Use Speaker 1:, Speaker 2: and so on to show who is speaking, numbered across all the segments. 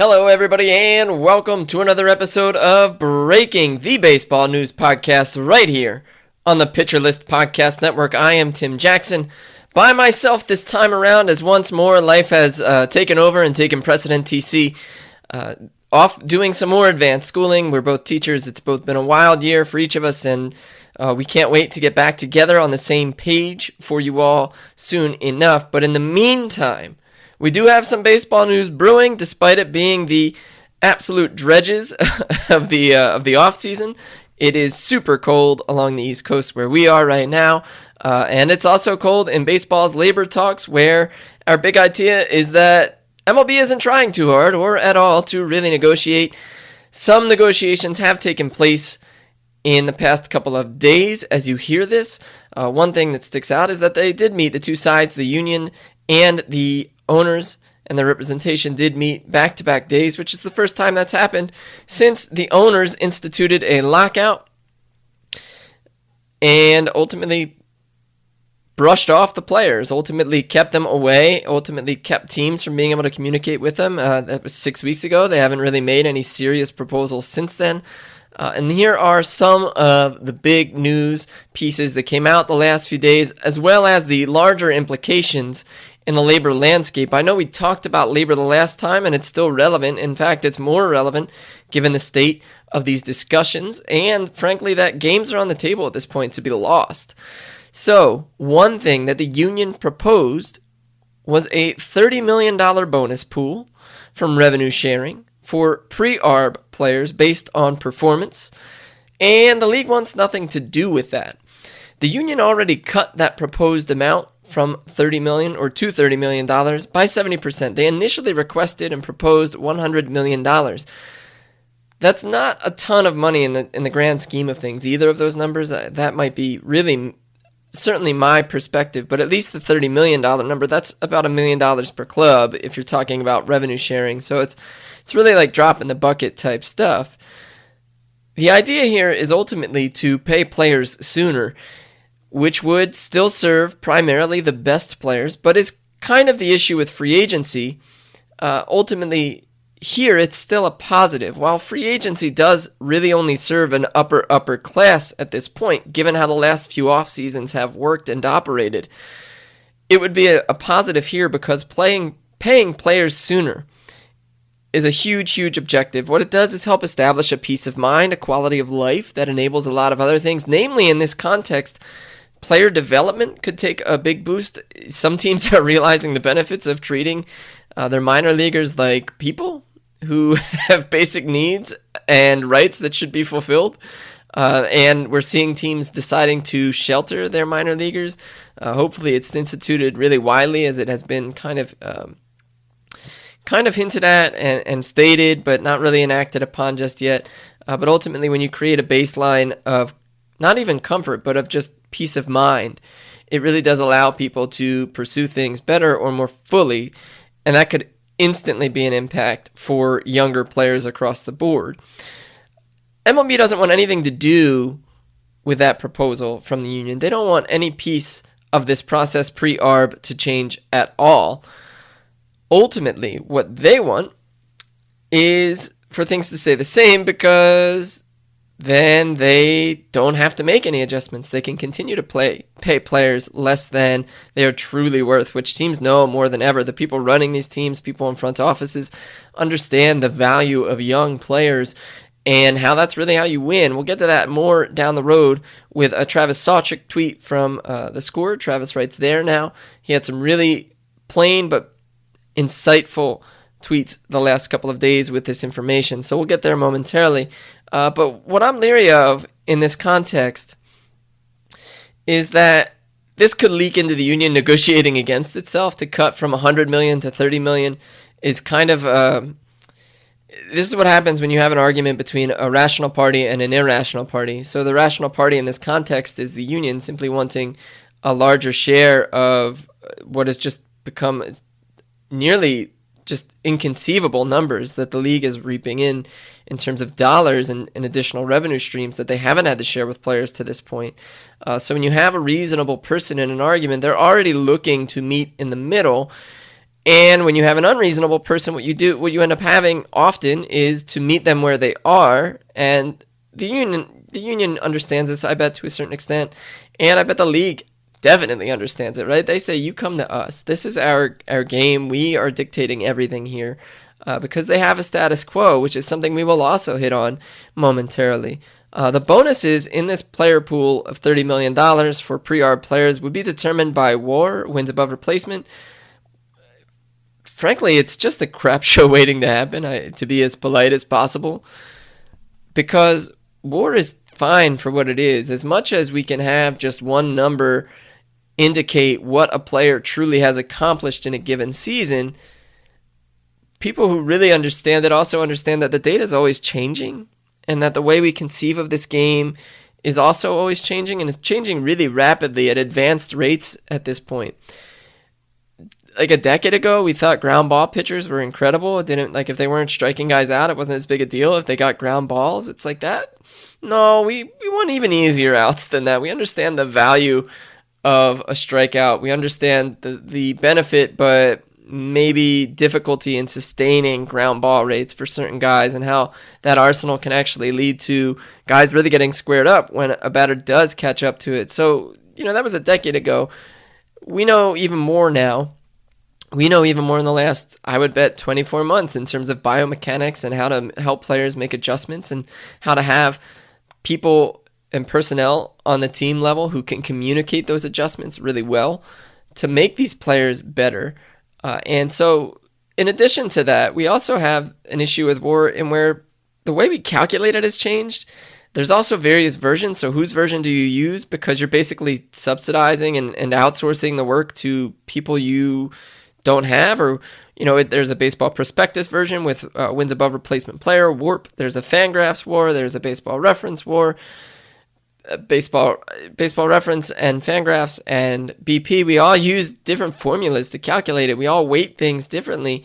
Speaker 1: Hello, everybody, and welcome to another episode of Breaking the Baseball News Podcast right here on the Pitcher List Podcast Network. I am Tim Jackson by myself this time around, as once more life has uh, taken over and taken precedent. TC uh, off doing some more advanced schooling. We're both teachers. It's both been a wild year for each of us, and uh, we can't wait to get back together on the same page for you all soon enough. But in the meantime, we do have some baseball news brewing, despite it being the absolute dredges of the uh, of the off season. It is super cold along the East Coast where we are right now, uh, and it's also cold in baseball's labor talks, where our big idea is that MLB isn't trying too hard or at all to really negotiate. Some negotiations have taken place in the past couple of days as you hear this. Uh, one thing that sticks out is that they did meet the two sides, the union and the owners and the representation did meet back to back days, which is the first time that's happened since the owners instituted a lockout and ultimately brushed off the players, ultimately kept them away, ultimately kept teams from being able to communicate with them. Uh, that was six weeks ago. They haven't really made any serious proposals since then. Uh, and here are some of the big news pieces that came out the last few days, as well as the larger implications in the labor landscape. I know we talked about labor the last time and it's still relevant. In fact, it's more relevant given the state of these discussions and frankly that games are on the table at this point to be lost. So, one thing that the union proposed was a $30 million bonus pool from revenue sharing for pre-arb players based on performance, and the league wants nothing to do with that. The union already cut that proposed amount from 30 million or to 30 million dollars by 70%. They initially requested and proposed 100 million dollars. That's not a ton of money in the in the grand scheme of things. Either of those numbers uh, that might be really certainly my perspective, but at least the 30 million dollar number, that's about a million dollars per club if you're talking about revenue sharing. So it's it's really like drop in the bucket type stuff. The idea here is ultimately to pay players sooner which would still serve primarily the best players, but is kind of the issue with free agency. Uh, ultimately, here it's still a positive. While free agency does really only serve an upper upper class at this point, given how the last few off seasons have worked and operated, it would be a, a positive here because playing paying players sooner is a huge, huge objective. What it does is help establish a peace of mind, a quality of life that enables a lot of other things, namely in this context player development could take a big boost. Some teams are realizing the benefits of treating uh, their minor leaguers like people who have basic needs and rights that should be fulfilled. Uh, and we're seeing teams deciding to shelter their minor leaguers. Uh, hopefully, it's instituted really widely, as it has been kind of um, kind of hinted at and, and, stated, but not really enacted upon just yet. Uh, but ultimately, when you create a baseline of not even comfort, but of just peace of mind. It really does allow people to pursue things better or more fully, and that could instantly be an impact for younger players across the board. MLB doesn't want anything to do with that proposal from the union. They don't want any piece of this process pre ARB to change at all. Ultimately, what they want is for things to stay the same because then they don't have to make any adjustments. They can continue to play pay players less than they are truly worth, which teams know more than ever. The people running these teams, people in front offices, understand the value of young players and how that's really how you win. We'll get to that more down the road with a Travis Sawchik tweet from uh, the score. Travis writes there now. He had some really plain but insightful tweets the last couple of days with this information. So we'll get there momentarily. Uh, but what I'm leery of in this context is that this could leak into the union negotiating against itself to cut from 100 million to 30 million is kind of uh, this is what happens when you have an argument between a rational party and an irrational party. So the rational party in this context is the union simply wanting a larger share of what has just become nearly just inconceivable numbers that the league is reaping in in terms of dollars and, and additional revenue streams that they haven't had to share with players to this point. Uh, so when you have a reasonable person in an argument, they're already looking to meet in the middle. And when you have an unreasonable person, what you do, what you end up having often is to meet them where they are. And the union, the union understands this, I bet, to a certain extent. And I bet the league definitely understands it, right? They say, you come to us. This is our, our game. We are dictating everything here. Uh, because they have a status quo, which is something we will also hit on momentarily. Uh, the bonuses in this player pool of $30 million for pre arb players would be determined by war, wins above replacement, frankly, it's just a crap show waiting to happen, I, to be as polite as possible. Because war is fine for what it is. As much as we can have just one number indicate what a player truly has accomplished in a given season, people who really understand it also understand that the data is always changing and that the way we conceive of this game is also always changing and is changing really rapidly at advanced rates at this point like a decade ago, we thought ground ball pitchers were incredible. It didn't like if they weren't striking guys out, it wasn't as big a deal. If they got ground balls, it's like that. No, we we want even easier outs than that. We understand the value of a strikeout. We understand the the benefit, but maybe difficulty in sustaining ground ball rates for certain guys and how that arsenal can actually lead to guys really getting squared up when a batter does catch up to it. So, you know, that was a decade ago. We know even more now we know even more in the last, I would bet, 24 months in terms of biomechanics and how to help players make adjustments and how to have people and personnel on the team level who can communicate those adjustments really well to make these players better. Uh, and so, in addition to that, we also have an issue with war in where the way we calculate it has changed. There's also various versions. So, whose version do you use? Because you're basically subsidizing and, and outsourcing the work to people you don't have, or you know, there's a baseball prospectus version with uh, wins above replacement player, WARP. There's a Fangraphs war. There's a baseball reference war. Uh, baseball, baseball reference, and Fangraphs and BP. We all use different formulas to calculate it. We all weight things differently.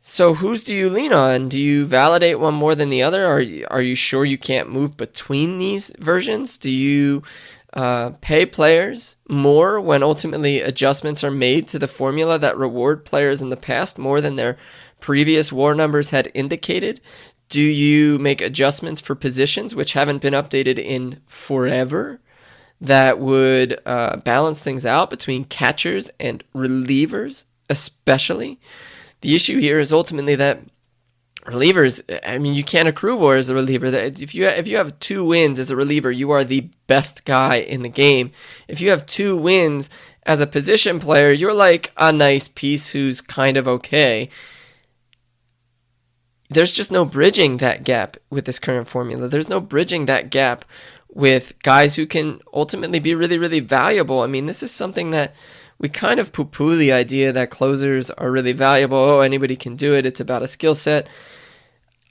Speaker 1: So whose do you lean on? Do you validate one more than the other? Are you, are you sure you can't move between these versions? Do you uh, pay players more when ultimately adjustments are made to the formula that reward players in the past more than their previous war numbers had indicated? Do you make adjustments for positions which haven't been updated in forever that would uh, balance things out between catchers and relievers, especially? The issue here is ultimately that relievers, I mean, you can't accrue war as a reliever. If you if you have two wins as a reliever, you are the best guy in the game. If you have two wins as a position player, you're like a nice piece who's kind of okay. There's just no bridging that gap with this current formula. There's no bridging that gap with guys who can ultimately be really, really valuable. I mean, this is something that we kind of poo poo the idea that closers are really valuable. Oh, anybody can do it. It's about a skill set.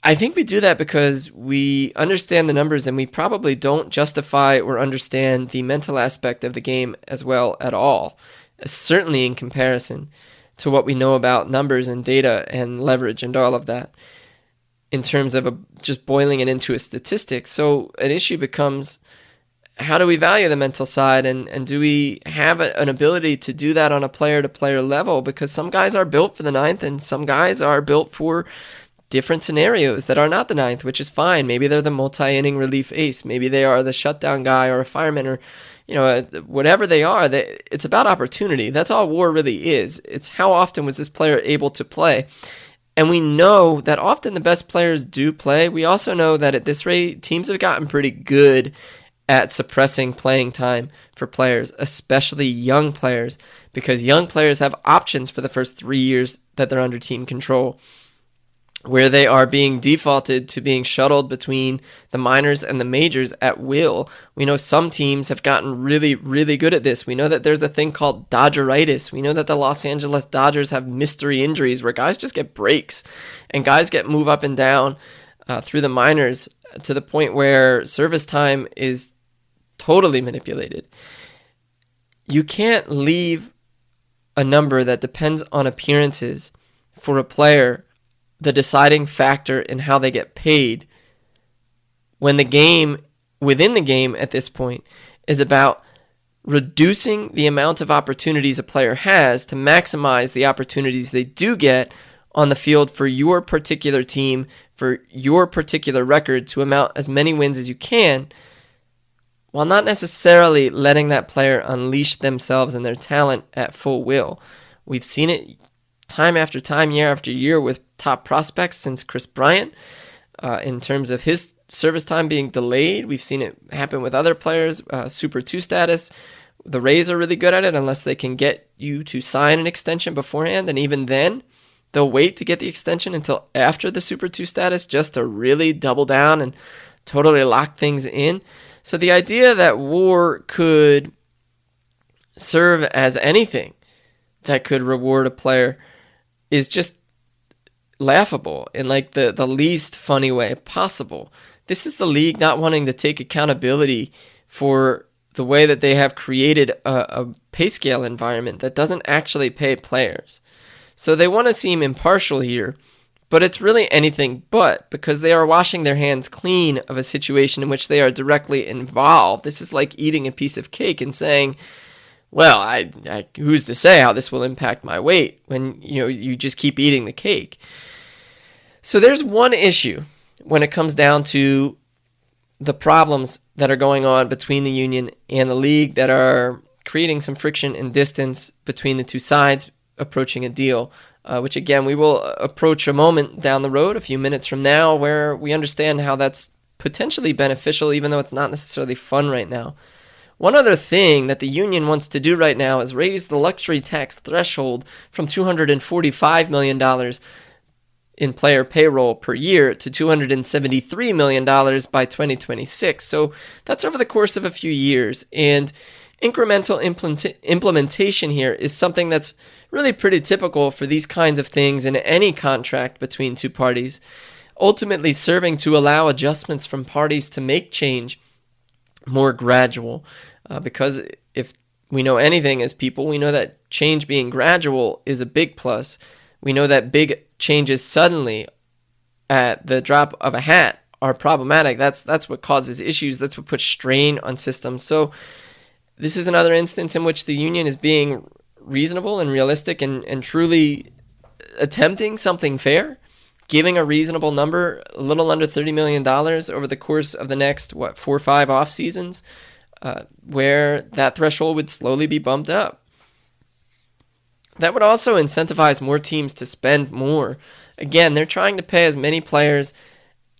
Speaker 1: I think we do that because we understand the numbers and we probably don't justify or understand the mental aspect of the game as well at all, certainly in comparison to what we know about numbers and data and leverage and all of that in terms of a, just boiling it into a statistic. So an issue becomes how do we value the mental side and, and do we have a, an ability to do that on a player to player level? Because some guys are built for the ninth and some guys are built for different scenarios that are not the ninth, which is fine. Maybe they're the multi inning relief ace. Maybe they are the shutdown guy or a fireman or, you know, uh, whatever they are. They, it's about opportunity. That's all war really is. It's how often was this player able to play. And we know that often the best players do play. We also know that at this rate, teams have gotten pretty good at suppressing playing time for players, especially young players, because young players have options for the first three years that they're under team control where they are being defaulted to being shuttled between the minors and the majors at will. We know some teams have gotten really, really good at this. We know that there's a thing called Dodgeritis. We know that the Los Angeles Dodgers have mystery injuries where guys just get breaks and guys get move up and down uh, through the minors to the point where service time is totally manipulated. You can't leave a number that depends on appearances for a player the deciding factor in how they get paid when the game within the game at this point is about reducing the amount of opportunities a player has to maximize the opportunities they do get on the field for your particular team, for your particular record to amount as many wins as you can, while not necessarily letting that player unleash themselves and their talent at full will. We've seen it time after time, year after year, with top prospects since Kris Bryant. Uh, in terms of his service time being delayed, we've seen it happen with other players. Uh, Super 2 status. The Rays are really good at it unless they can get you to sign an extension beforehand. And even then, they'll wait to get the extension until after the Super 2 status just to really double down and totally lock things in. So the idea that war could serve as anything that could reward a player is just laughable in like the, the least funny way possible. This is the league not wanting to take accountability for the way that they have created a, a pay scale environment that doesn't actually pay players. So they want to seem impartial here, but it's really anything but because they are washing their hands clean of a situation in which they are directly involved. This is like eating a piece of cake and saying, well, I, I, who's to say how this will impact my weight when you know you just keep eating the cake. So there's one issue when it comes down to the problems that are going on between the union and the league that are creating some friction and distance between the two sides approaching a deal. Uh, which again we will approach a moment down the road, a few minutes from now, where we understand how that's potentially beneficial, even though it's not necessarily fun right now. One other thing that the union wants to do right now is raise the luxury tax threshold from $245 million in player payroll per year to $273 million by 2026. So that's over the course of a few years. And incremental implement- implementation here is something that's really pretty typical for these kinds of things in any contract between two parties, ultimately serving to allow adjustments from parties to make change more gradual. Uh, because if we know anything as people, we know that change being gradual is a big plus. We know that big changes suddenly at the drop of a hat are problematic. That's that's what causes issues. That's what puts strain on systems. So this is another instance in which the union is being reasonable and realistic and, and truly attempting something fair, giving a reasonable number, a little under $30 million over the course of the next, what, four or five off seasons, uh, where that threshold would slowly be bumped up. That would also incentivize more teams to spend more. Again, they're trying to pay as many players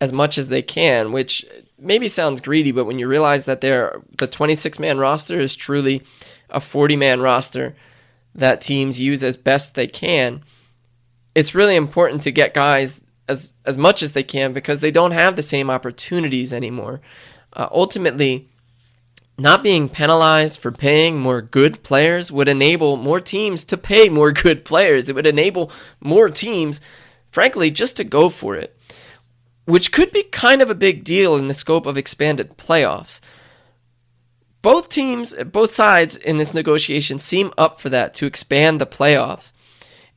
Speaker 1: as much as they can, which maybe sounds greedy, but when you realize that they're, the 26 man roster is truly a 40 man roster that teams use as best they can, it's really important to get guys as, as much as they can because they don't have the same opportunities anymore. Uh, ultimately, not being penalized for paying more good players would enable more teams to pay more good players. It would enable more teams, frankly, just to go for it, which could be kind of a big deal in the scope of expanded playoffs. Both teams, both sides in this negotiation seem up for that to expand the playoffs.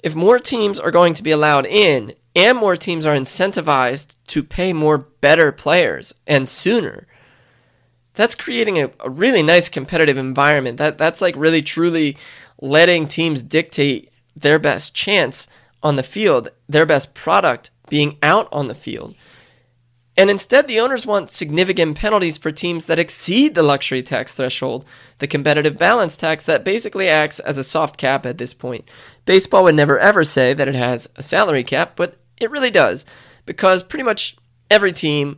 Speaker 1: If more teams are going to be allowed in and more teams are incentivized to pay more better players and sooner, that's creating a, a really nice competitive environment. That that's like really truly letting teams dictate their best chance on the field, their best product being out on the field. And instead, the owners want significant penalties for teams that exceed the luxury tax threshold, the competitive balance tax that basically acts as a soft cap at this point. Baseball would never ever say that it has a salary cap, but it really does, because pretty much every team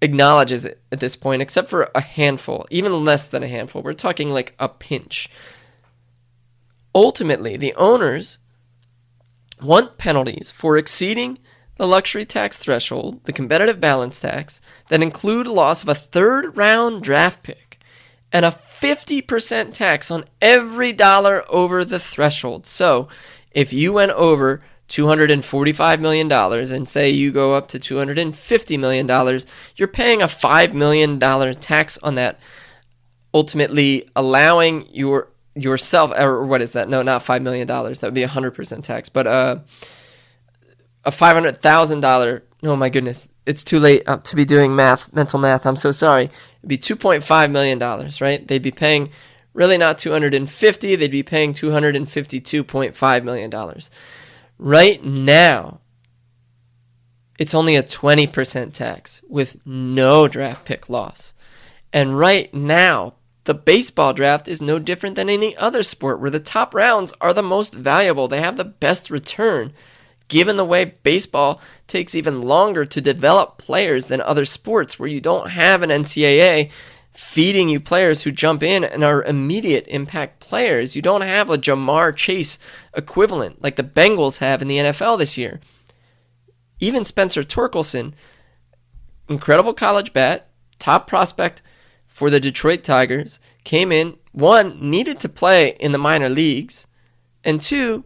Speaker 1: acknowledges it at this point, except for a handful, even less than a handful. We're talking like a pinch. Ultimately, the owners want penalties for exceeding the luxury tax threshold, the competitive balance tax, that include loss of a third round draft pick and a 50% tax on every dollar over the threshold. So, if you went over $245 million and say you go up to $250 million, you're paying a $5 million tax on that, ultimately allowing your yourself, or what is that? No, not $5 million. That would be 100% tax. But uh, a $500,000, oh my goodness, it's too late uh, to be doing math, mental math. I'm so sorry. It'd be $2.5 million, right? They'd be paying Really not 250, they'd be paying 252.5 million dollars. Right now, it's only a 20% tax with no draft pick loss. And right now, the baseball draft is no different than any other sport where the top rounds are the most valuable. They have the best return. Given the way baseball takes even longer to develop players than other sports where you don't have an NCAA feeding you players who jump in and are immediate impact players. You don't have a Ja'Marr Chase equivalent like the Bengals have in the NFL this year. Even Spencer Torkelson, incredible college bat, top prospect for the Detroit Tigers, came in, one, needed to play in the minor leagues, and two,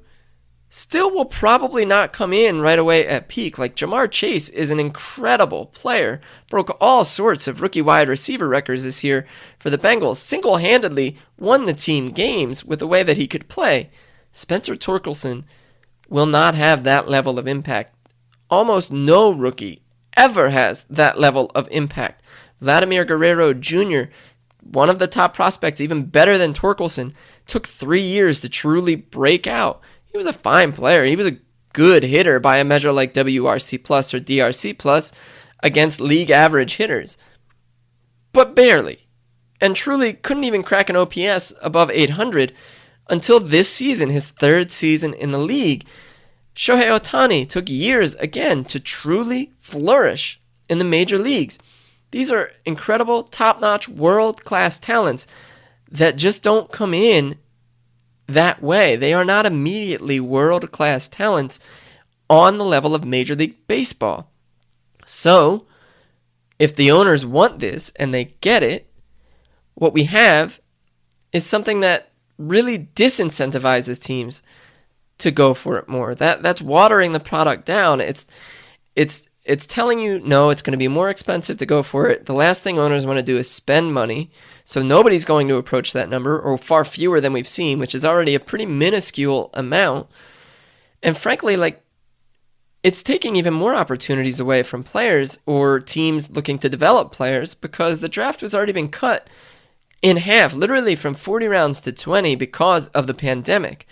Speaker 1: still will probably not come in right away at peak. Like Ja'Marr Chase is an incredible player, broke all sorts of rookie wide receiver records this year for the Bengals, single handedly won the team games with the way that he could play. Spencer Torkelson will not have that level of impact Almost no rookie ever has that level of impact. Vladimir Guerrero Jr., one of the top prospects, even better than Torkelson, took three years to truly break out. He was a fine player. He was a good hitter by a measure like WRC plus or DRC plus against league average hitters, but barely. And truly couldn't even crack an OPS above 800 until this season, his third season in the league. Shohei Ohtani took years again to truly flourish in the major leagues. These are incredible, top notch, world class talents that just don't come in that way. They are not immediately world class talents on the level of Major League Baseball. So, if the owners want this and they get it, what we have is something that really disincentivizes teams to go for it more. That that's watering the product down. It's it's it's telling you no, it's going to be more expensive to go for it. The last thing owners want to do is spend money. So nobody's going to approach that number or far fewer than we've seen, which is already a pretty minuscule amount. And frankly, like it's taking even more opportunities away from players or teams looking to develop players because the draft has already been cut in half, literally from 40 rounds to 20 because of the pandemic.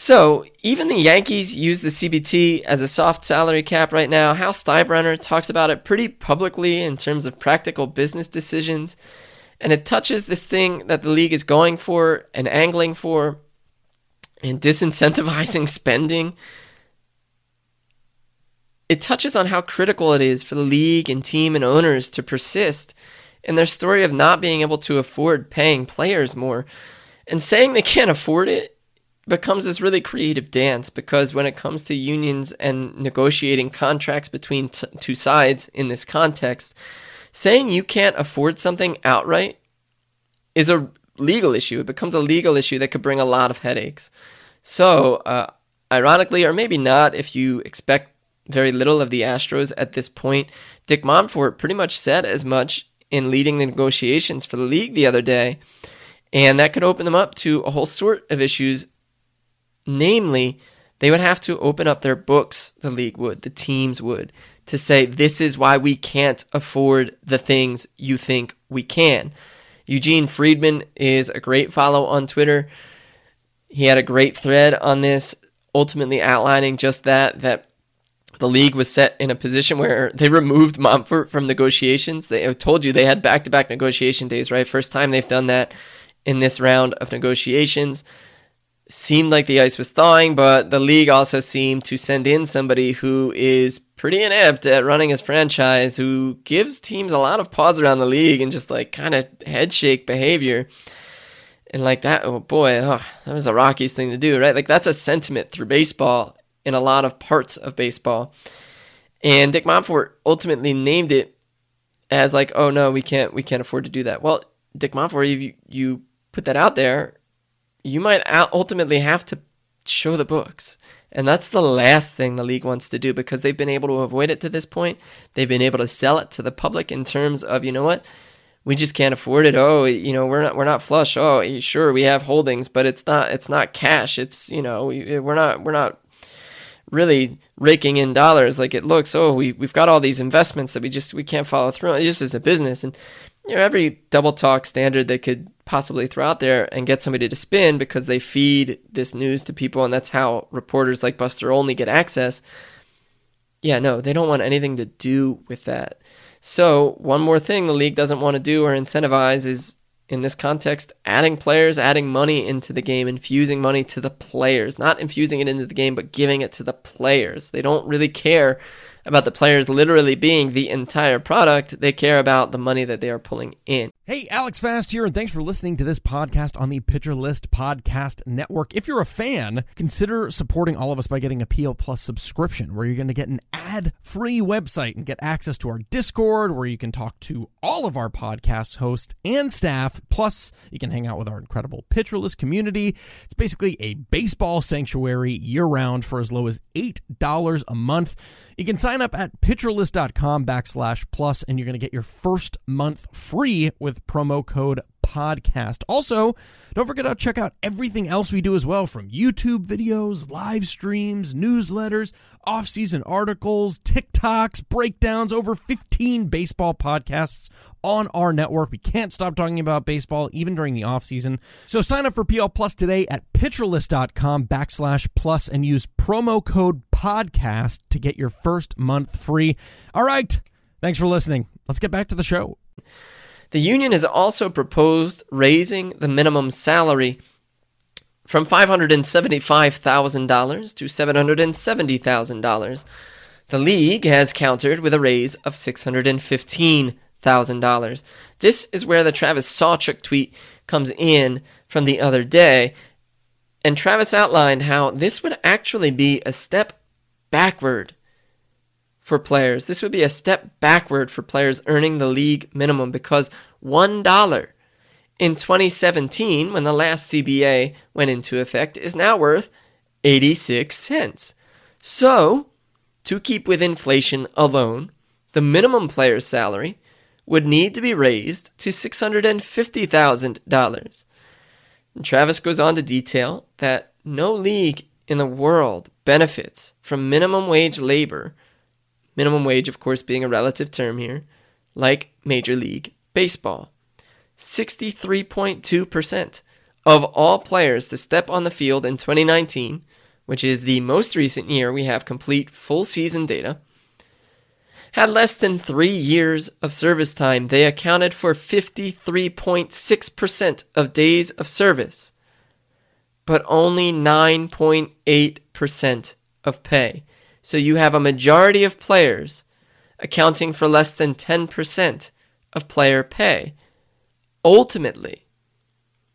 Speaker 1: So even the Yankees use the CBT as a soft salary cap right now. Hal Steinbrenner talks about it pretty publicly in terms of practical business decisions. And it touches this thing that the league is going for and angling for and disincentivizing spending. It touches on how critical it is for the league and team and owners to persist in their story of not being able to afford paying players more. And saying they can't afford it becomes this really creative dance because when it comes to unions and negotiating contracts between t- two sides in this context, saying you can't afford something outright is a legal issue. It becomes a legal issue that could bring a lot of headaches. So, uh, ironically, or maybe not, if you expect very little of the Astros at this point, Dick Monfort pretty much said as much in leading the negotiations for the league the other day. And that could open them up to a whole sort of issues Namely, they would have to open up their books, the league would, the teams would, to say, this is why we can't afford the things you think we can. Eugene Freedman is a great follow on Twitter. He had a great thread on this, ultimately outlining just that, that the league was set in a position where they removed Monfort from negotiations. They told you they had back to back negotiation days, right? First time they've done that in this round of negotiations seemed like the ice was thawing, but the league also seemed to send in somebody who is pretty inept at running his franchise, who gives teams a lot of pause around the league and just like kind of headshake behavior. And like that, oh boy, oh, that was the Rockies thing to do, right? Like that's a sentiment through baseball in a lot of parts of baseball. And Dick Monfort ultimately named it as like, oh no, we can't, we can't afford to do that. Well, Dick Monfort, you you put that out there, you might ultimately have to show the books. And that's the last thing the league wants to do because they've been able to avoid it to this point. They've been able to sell it to the public in terms of, you know what? We just can't afford it. Oh, you know, we're not we're not flush. Oh, sure, we have holdings, but it's not it's not cash. It's, you know, we, we're not we're not really raking in dollars like it looks. Oh, we we've got all these investments that we just we can't follow through. It just is a business and you know, every double talk standard that could possibly throw out there and get somebody to spin because they feed this news to people and that's how reporters like Buster Olney get access. Yeah, no, they don't want anything to do with that. So, one more thing the league doesn't want to do or incentivize is in this context, adding players, adding money into the game, infusing money to the players, not infusing it into the game, but giving it to the players. They don't really care about the players literally being the entire product. They care about the money that they are pulling in.
Speaker 2: Hey, Alex Fast here, and thanks for listening to this podcast on the Pitcher List Podcast Network. If you're a fan, consider supporting all of us by getting a PL Plus subscription, where you're going to get an ad free website and get access to our Discord, where you can talk to all of our podcast hosts and staff. Plus, you can hang out with our incredible Pitcher List community. It's basically a baseball sanctuary year round for as low as $8 a month. You can sign up at pitcherlist.com backslash plus, and you're going to get your first month free with promo code podcast. Also, don't forget to check out everything else we do as well from YouTube videos, live streams, newsletters, off-season articles, TikToks, breakdowns, over 15 baseball podcasts on our network. We can't stop talking about baseball even during the off-season. So sign up for PL Plus today at pitcherlist.com backslash plus and use promo code podcast to get your first month free. All right. Thanks for listening. Let's get back to the show.
Speaker 1: The union has also proposed raising the minimum salary from $575,000 to $770,000. The league has countered with a raise of $615,000. This is where the Travis Sawchik tweet comes in from the other day. And Travis outlined how this would actually be a step backward for players. This would be a step backward for players earning the league minimum because $1 in 2017, when the last CBA went into effect, is now worth 86 cents. So, to keep with inflation alone, the minimum player's salary would need to be raised to $650,000. Travis goes on to detail that no league in the world benefits from minimum wage labor minimum wage, of course, being a relative term here, like Major League Baseball. 63.2% of all players to step on the field in 2019, which is the most recent year we have complete full season data, had less than three years of service time. They accounted for 53.6% of days of service, but only 9.8% of pay. So you have a majority of players accounting for less than 10% of player pay. Ultimately,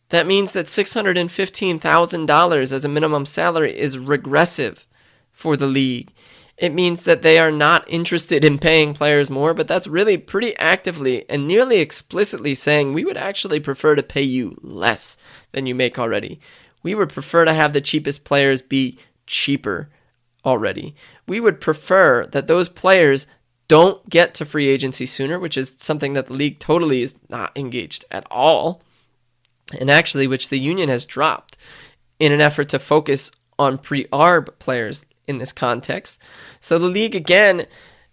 Speaker 1: that means that $615,000 as a minimum salary is regressive for the league. It means that they are not interested in paying players more, but that's really pretty actively and nearly explicitly saying we would actually prefer to pay you less than you make already. We would prefer to have the cheapest players be cheaper already. We would prefer that those players don't get to free agency sooner, which is something that the league totally is not engaged at all, and actually, which the union has dropped in an effort to focus on pre ARB players in this context. So the league, again,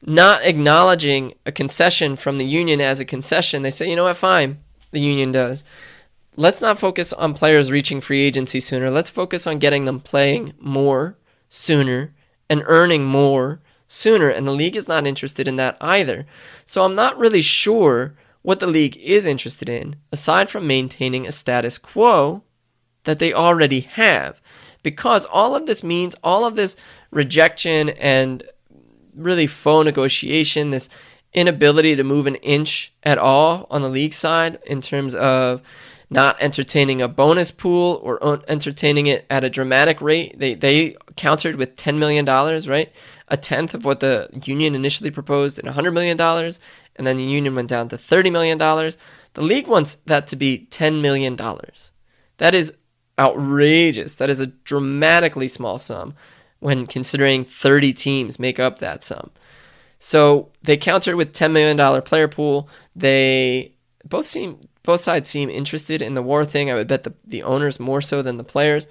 Speaker 1: not acknowledging a concession from the union as a concession, they say, you know what, fine, the union does. Let's not focus on players reaching free agency sooner. Let's focus on getting them playing more sooner and earning more sooner. And the league is not interested in that either. So I'm not really sure what the league is interested in, aside from maintaining a status quo that they already have. Because all of this means, all of this rejection and really faux negotiation, this inability to move an inch at all on the league side in terms of not entertaining a bonus pool or entertaining it at a dramatic rate. They they countered with $10 million, right? A tenth of what the union initially proposed and $100 million. And then the union went down to $30 million. The league wants that to be $10 million. That is outrageous. That is a dramatically small sum when considering 30 teams make up that sum. So they countered with $10 million player pool. They both seem both sides seem interested in the war thing. I would bet the, the owners more so than the players.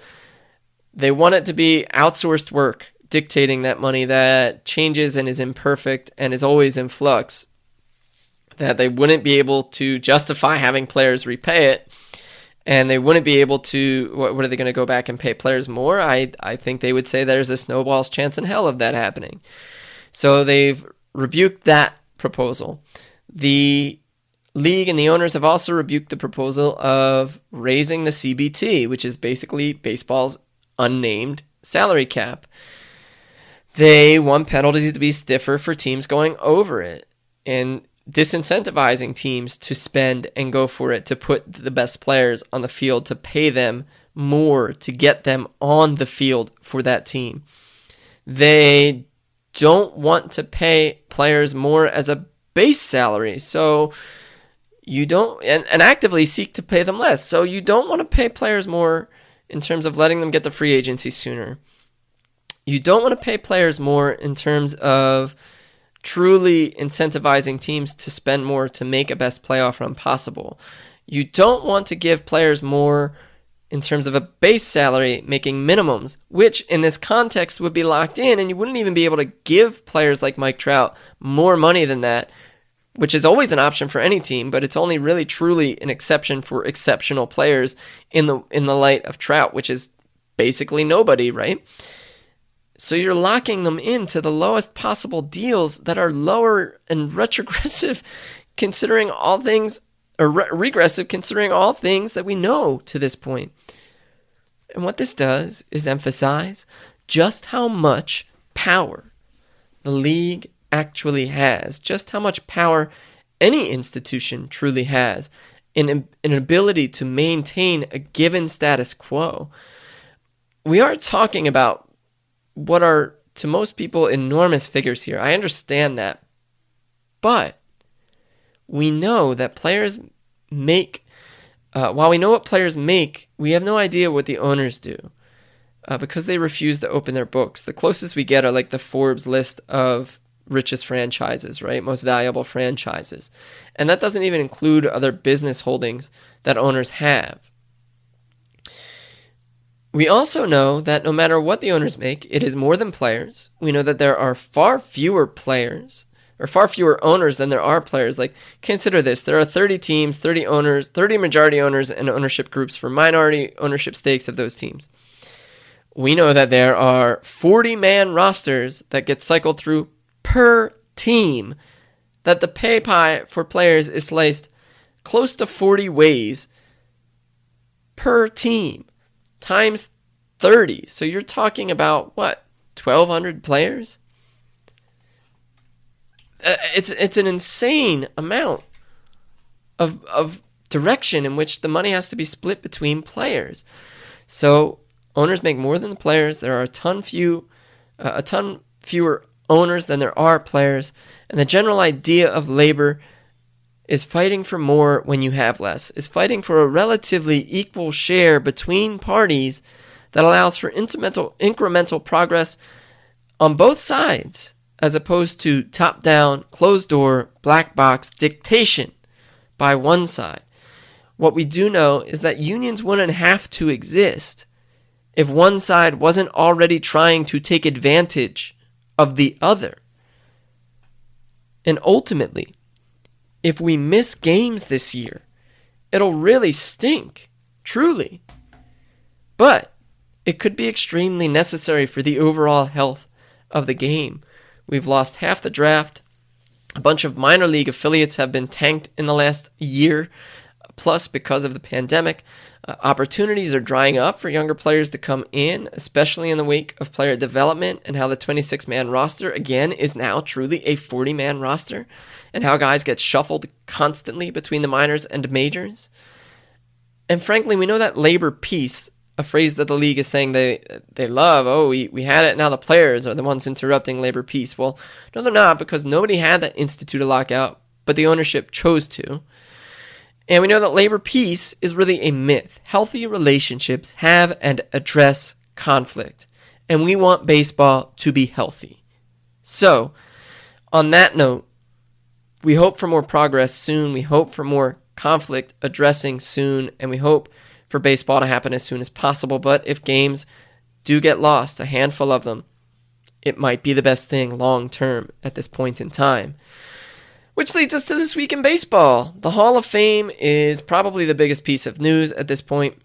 Speaker 1: They want it to be outsourced work, dictating that money that changes and is imperfect and is always in flux. That they wouldn't be able to justify having players repay it and they wouldn't be able to. What, what are they going to go back and pay players more? I I think they would say there's a snowball's chance in hell of that happening. So they've rebuked that proposal. The league and the owners have also rebuked the proposal of raising the CBT, which is basically baseball's unnamed salary cap. They want penalties to be stiffer for teams going over it and disincentivizing teams to spend and go for it to put the best players on the field to pay them more to get them on the field for that team. They don't want to pay players more as a base salary. So you don't and, and actively seek to pay them less. So you don't want to pay players more in terms of letting them get the free agency sooner. You don't want to pay players more in terms of truly incentivizing teams to spend more to make a best playoff run possible. You don't want to give players more in terms of a base salary, making minimums, which in this context would be locked in, and you wouldn't even be able to give players like Mike Trout more money than that, which is always an option for any team, but it's only really truly an exception for exceptional players in the in the light of Trout, which is basically nobody, right? So you're locking them into the lowest possible deals that are lower and retrogressive considering all things or re- regressive considering all things that we know to this point. And what this does is emphasize just how much power the league actually has, just how much power any institution truly has in an ability to maintain a given status quo. We are talking about what are, to most people, enormous figures here. I understand that. But we know that players make, uh, while we know what players make, we have no idea what the owners do uh, because they refuse to open their books. The closest we get are like the Forbes list of richest franchises, right? Most valuable franchises. And that doesn't even include other business holdings that owners have. We also know that no matter what the owners make, it is more than players. We know that there are far fewer players or far fewer owners than there are players. Like, consider this there are 30 teams, 30 owners, 30 majority owners, and ownership groups for minority ownership stakes of those teams. We know that there are 40 man rosters that get cycled through per team, that the pay pie for players is sliced close to 40 ways per team times 30. So you're talking about what? 1200 players? Uh, it's it's an insane amount of of direction in which the money has to be split between players. So owners make more than the players. There are a ton few uh, a ton fewer owners than there are players, and the general idea of labor is fighting for more when you have less. Is fighting for a relatively equal share between parties that allows for incremental incremental progress on both sides as opposed to top down, closed door, black box dictation by one side. What we do know is that unions wouldn't have to exist if one side wasn't already trying to take advantage of the other. And ultimately, if we miss games this year, it'll really stink, truly. But it could be extremely necessary for the overall health of the game. We've lost half the draft. A bunch of minor league affiliates have been tanked in the last year, plus because of the pandemic. Uh, opportunities are drying up for younger players to come in, especially in the wake of player development and how the 26 man roster, again, is now truly a 40 man roster, and how guys get shuffled constantly between the minors and majors. And frankly, we know that labor peace a phrase that the league is saying they they love. Oh, we, we had it. Now the players are the ones interrupting labor peace. Well, no, they're not because nobody had to institute a lockout, but the ownership chose to. And we know that labor peace is really a myth. Healthy relationships have and address conflict, and we want baseball to be healthy. So, on that note, we hope for more progress soon. We hope for more conflict addressing soon, and we hope for baseball to happen as soon as possible. But if games do get lost, a handful of them, it might be the best thing long term at this point in time. Which leads us to this week in baseball. The Hall of Fame is probably the biggest piece of news at this point.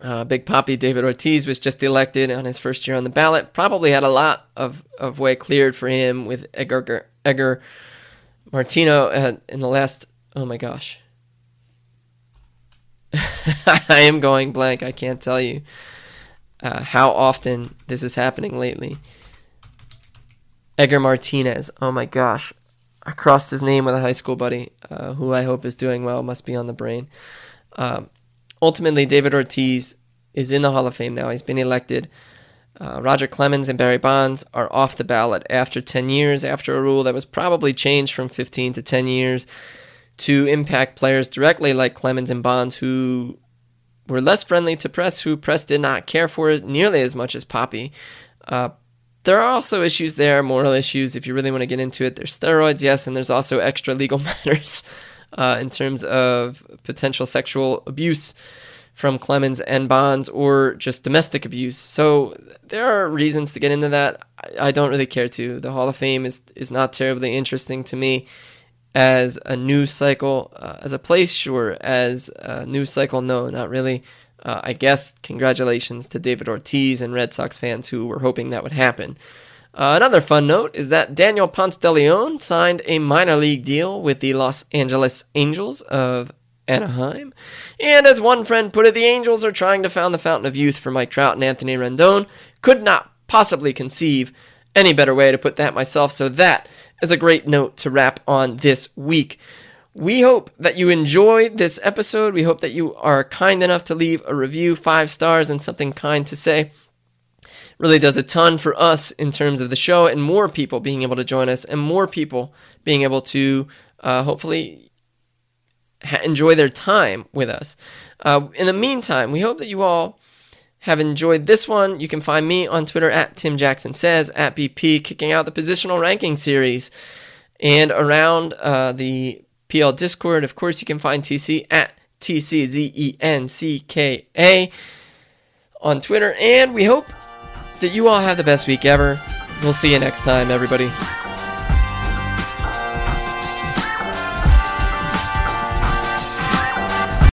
Speaker 1: Uh, Big Poppy David Ortiz was just elected on his first year on the ballot. Probably had a lot of, of way cleared for him with Edgar, Edgar Martino in the last. Oh my gosh. I am going blank. I can't tell you uh, how often this is happening lately. Edgar Martinez. Oh my gosh. I crossed his name with a high school buddy uh, who I hope is doing well, must be on the brain. Um, ultimately, David Ortiz is in the Hall of Fame now. He's been elected. Uh, Roger Clemens and Barry Bonds are off the ballot after 10 years, after a rule that was probably changed from 15 to 10 years to impact players directly, like Clemens and Bonds, who were less friendly to press, who press did not care for nearly as much as Papi. Uh, there are also issues there, moral issues, if you really want to get into it. There's steroids, yes, and there's also extra legal matters uh, in terms of potential sexual abuse from Clemens and Bonds or just domestic abuse. So there are reasons to get into that. I, I don't really care to. The Hall of Fame is, is not terribly interesting to me as a news cycle, uh, as a place, sure. As a news cycle, no, not really. Uh, I guess congratulations to David Ortiz and Red Sox fans who were hoping that would happen. Uh, another fun note is that Daniel Ponce de Leon signed a minor league deal with the Los Angeles Angels of Anaheim. And as one friend put it, the Angels are trying to found the fountain of youth for Mike Trout and Anthony Rendon. Could not possibly conceive any better way to put that myself, so that is a great note to wrap on this week. We hope that you enjoyed this episode. We hope that you are kind enough to leave a review, five stars, and something kind to say. Really does a ton for us in terms of the show and more people being able to join us and more people being able to uh, hopefully ha- enjoy their time with us. Uh, in the meantime, we hope that you all have enjoyed this one. You can find me on Twitter at Tim Jackson Says, at BP, kicking out the positional ranking series. And around uh, the PL Discord. Of course, you can find TC at TCZENCKA on Twitter. And we hope that you all have the best week ever. We'll see you next time, everybody.